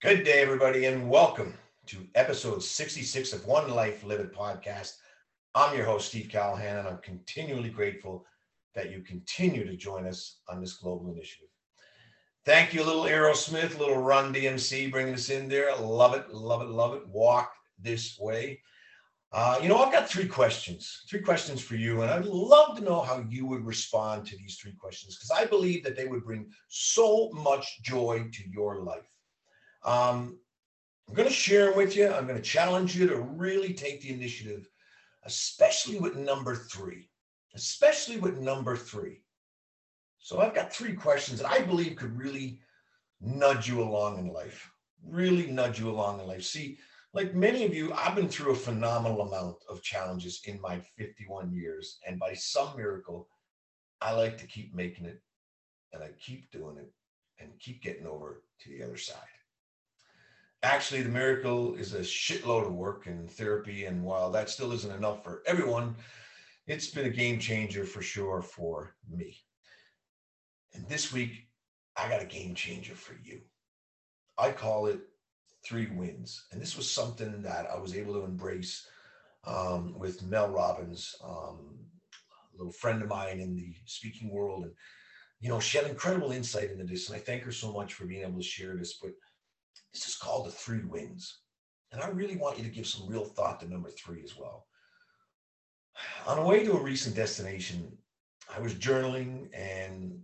Good day, everybody, and welcome to episode 66 of One Life Lived podcast. I'm your host, Steve Callahan, and I'm continually grateful that you continue to join us on this global initiative. Thank you, little Aerosmith, little Run DMC, bringing us in there. Love it, love it, love it. Walk this way. Uh, you know, I've got three questions, three questions for you, and I'd love to know how you would respond to these three questions because I believe that they would bring so much joy to your life. Um, I'm going to share them with you. I'm going to challenge you to really take the initiative, especially with number three, especially with number three. So I've got three questions that I believe could really nudge you along in life, really nudge you along in life. See, like many of you, I've been through a phenomenal amount of challenges in my 51 years. And by some miracle, I like to keep making it and I keep doing it and keep getting over to the other side actually the miracle is a shitload of work and therapy and while that still isn't enough for everyone it's been a game changer for sure for me and this week i got a game changer for you i call it three wins and this was something that i was able to embrace um, with mel robbins um, a little friend of mine in the speaking world and you know she had incredible insight into this and i thank her so much for being able to share this but this is called the three wins. And I really want you to give some real thought to number three as well. On the way to a recent destination, I was journaling and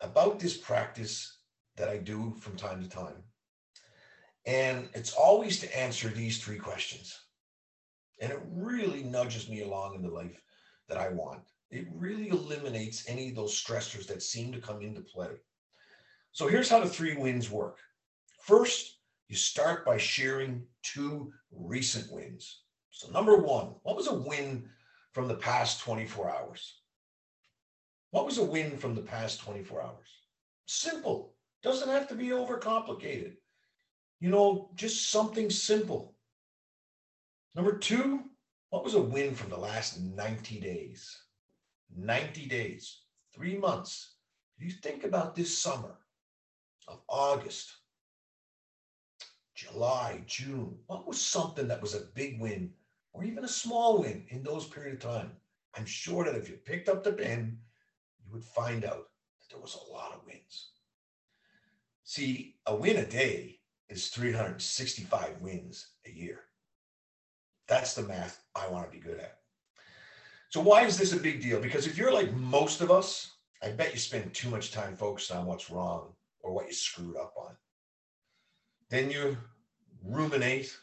about this practice that I do from time to time. And it's always to answer these three questions. And it really nudges me along in the life that I want. It really eliminates any of those stressors that seem to come into play. So here's how the three wins work. First, you start by sharing two recent wins. So, number one, what was a win from the past 24 hours? What was a win from the past 24 hours? Simple. Doesn't have to be overcomplicated. You know, just something simple. Number two, what was a win from the last 90 days? 90 days, three months. You think about this summer, of August, July, June, what was something that was a big win or even a small win in those period of time? I'm sure that if you picked up the pen, you would find out that there was a lot of wins. See, a win a day is 365 wins a year. That's the math I want to be good at. So, why is this a big deal? Because if you're like most of us, I bet you spend too much time focused on what's wrong or what you screwed up on. Then you ruminate,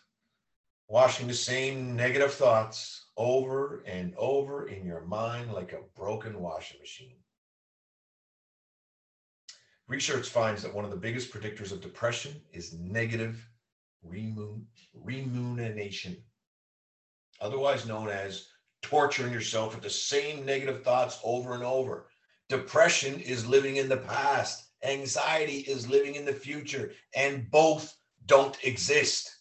washing the same negative thoughts over and over in your mind like a broken washing machine. Research finds that one of the biggest predictors of depression is negative rumination, otherwise known as torturing yourself with the same negative thoughts over and over. Depression is living in the past Anxiety is living in the future, and both don't exist.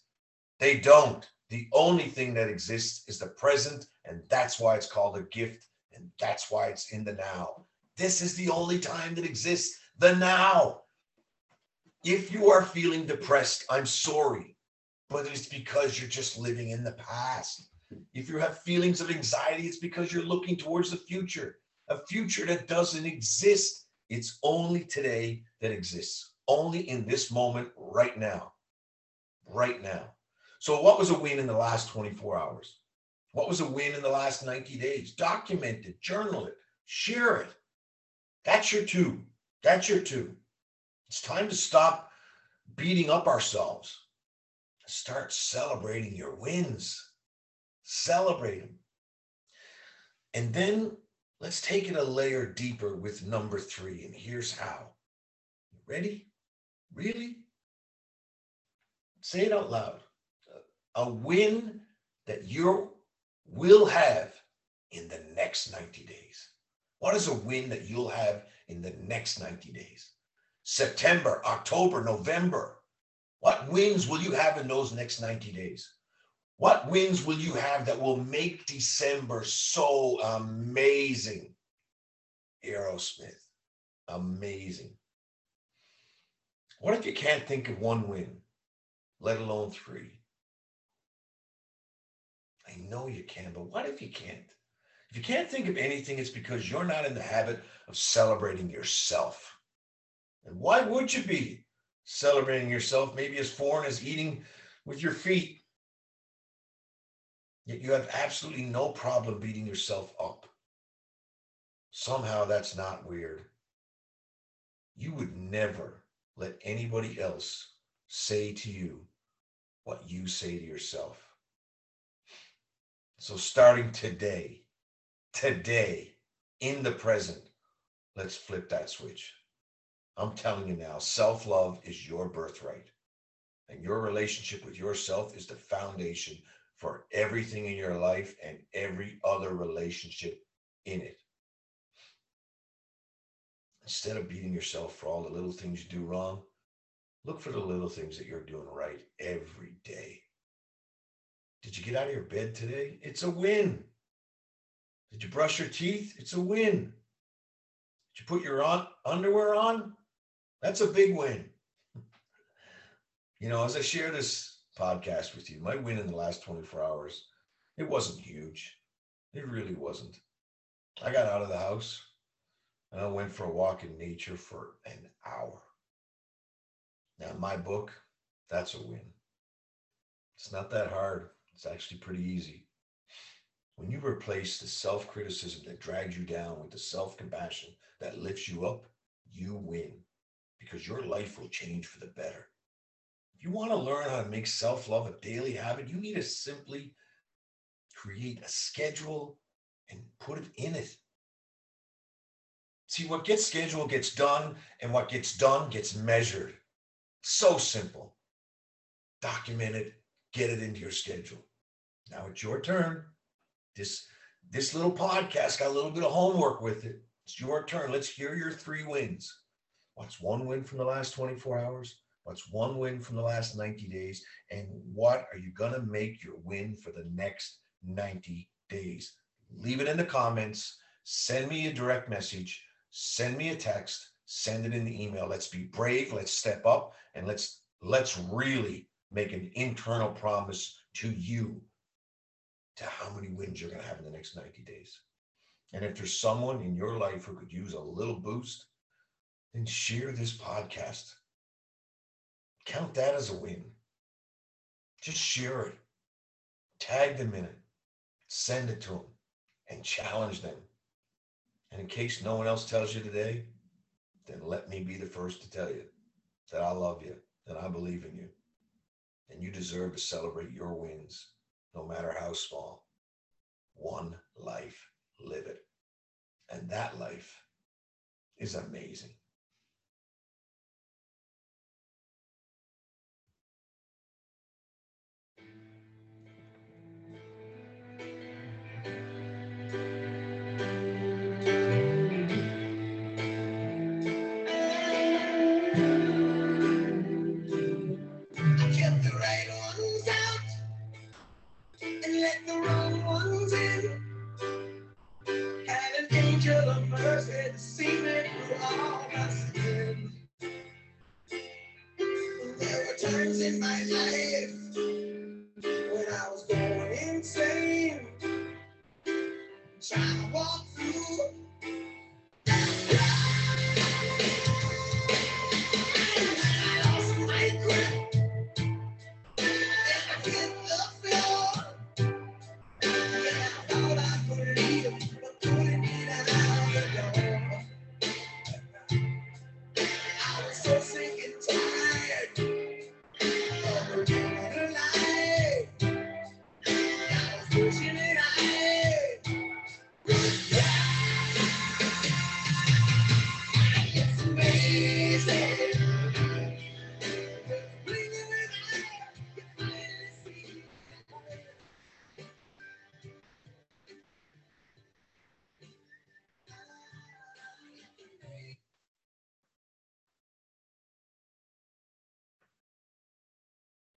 They don't. The only thing that exists is the present, and that's why it's called a gift, and that's why it's in the now. This is the only time that exists the now. If you are feeling depressed, I'm sorry, but it's because you're just living in the past. If you have feelings of anxiety, it's because you're looking towards the future, a future that doesn't exist it's only today that exists, only in this moment right now. Right now. So, what was a win in the last 24 hours? What was a win in the last 90 days? Document it, journal it, share it. That's your two. That's your two. It's time to stop beating up ourselves. Start celebrating your wins. Celebrate them. And then Let's take it a layer deeper with number three, and here's how. Ready? Really? Say it out loud. A win that you will have in the next 90 days. What is a win that you'll have in the next 90 days? September, October, November. What wins will you have in those next 90 days? What wins will you have that will make December so amazing? Aerosmith, amazing. What if you can't think of one win, let alone three? I know you can, but what if you can't? If you can't think of anything, it's because you're not in the habit of celebrating yourself. And why would you be celebrating yourself maybe as foreign as eating with your feet? Yet you have absolutely no problem beating yourself up. Somehow that's not weird. You would never let anybody else say to you what you say to yourself. So, starting today, today, in the present, let's flip that switch. I'm telling you now, self love is your birthright. And your relationship with yourself is the foundation for everything in your life and every other relationship in it. Instead of beating yourself for all the little things you do wrong, look for the little things that you're doing right every day. Did you get out of your bed today? It's a win. Did you brush your teeth? It's a win. Did you put your on, underwear on? That's a big win. You know, as I share this podcast with you, my win in the last 24 hours, it wasn't huge. It really wasn't. I got out of the house and I went for a walk in nature for an hour. Now, my book, that's a win. It's not that hard. It's actually pretty easy. When you replace the self criticism that drags you down with the self compassion that lifts you up, you win because your life will change for the better. If you want to learn how to make self love a daily habit, you need to simply create a schedule and put it in it. See, what gets scheduled gets done, and what gets done gets measured. So simple. Document it, get it into your schedule. Now it's your turn. This this little podcast got a little bit of homework with it. It's your turn. Let's hear your three wins. What's one win from the last 24 hours? What's one win from the last 90 days? And what are you going to make your win for the next 90 days? Leave it in the comments. Send me a direct message. Send me a text. Send it in the email. Let's be brave. Let's step up and let's let's really make an internal promise to you to how many wins you're going to have in the next 90 days. And if there's someone in your life who could use a little boost, then share this podcast. Count that as a win. Just share it. Tag them in it. Send it to them and challenge them. And in case no one else tells you today, then let me be the first to tell you that I love you, that I believe in you, and you deserve to celebrate your wins, no matter how small. One life, live it. And that life is amazing.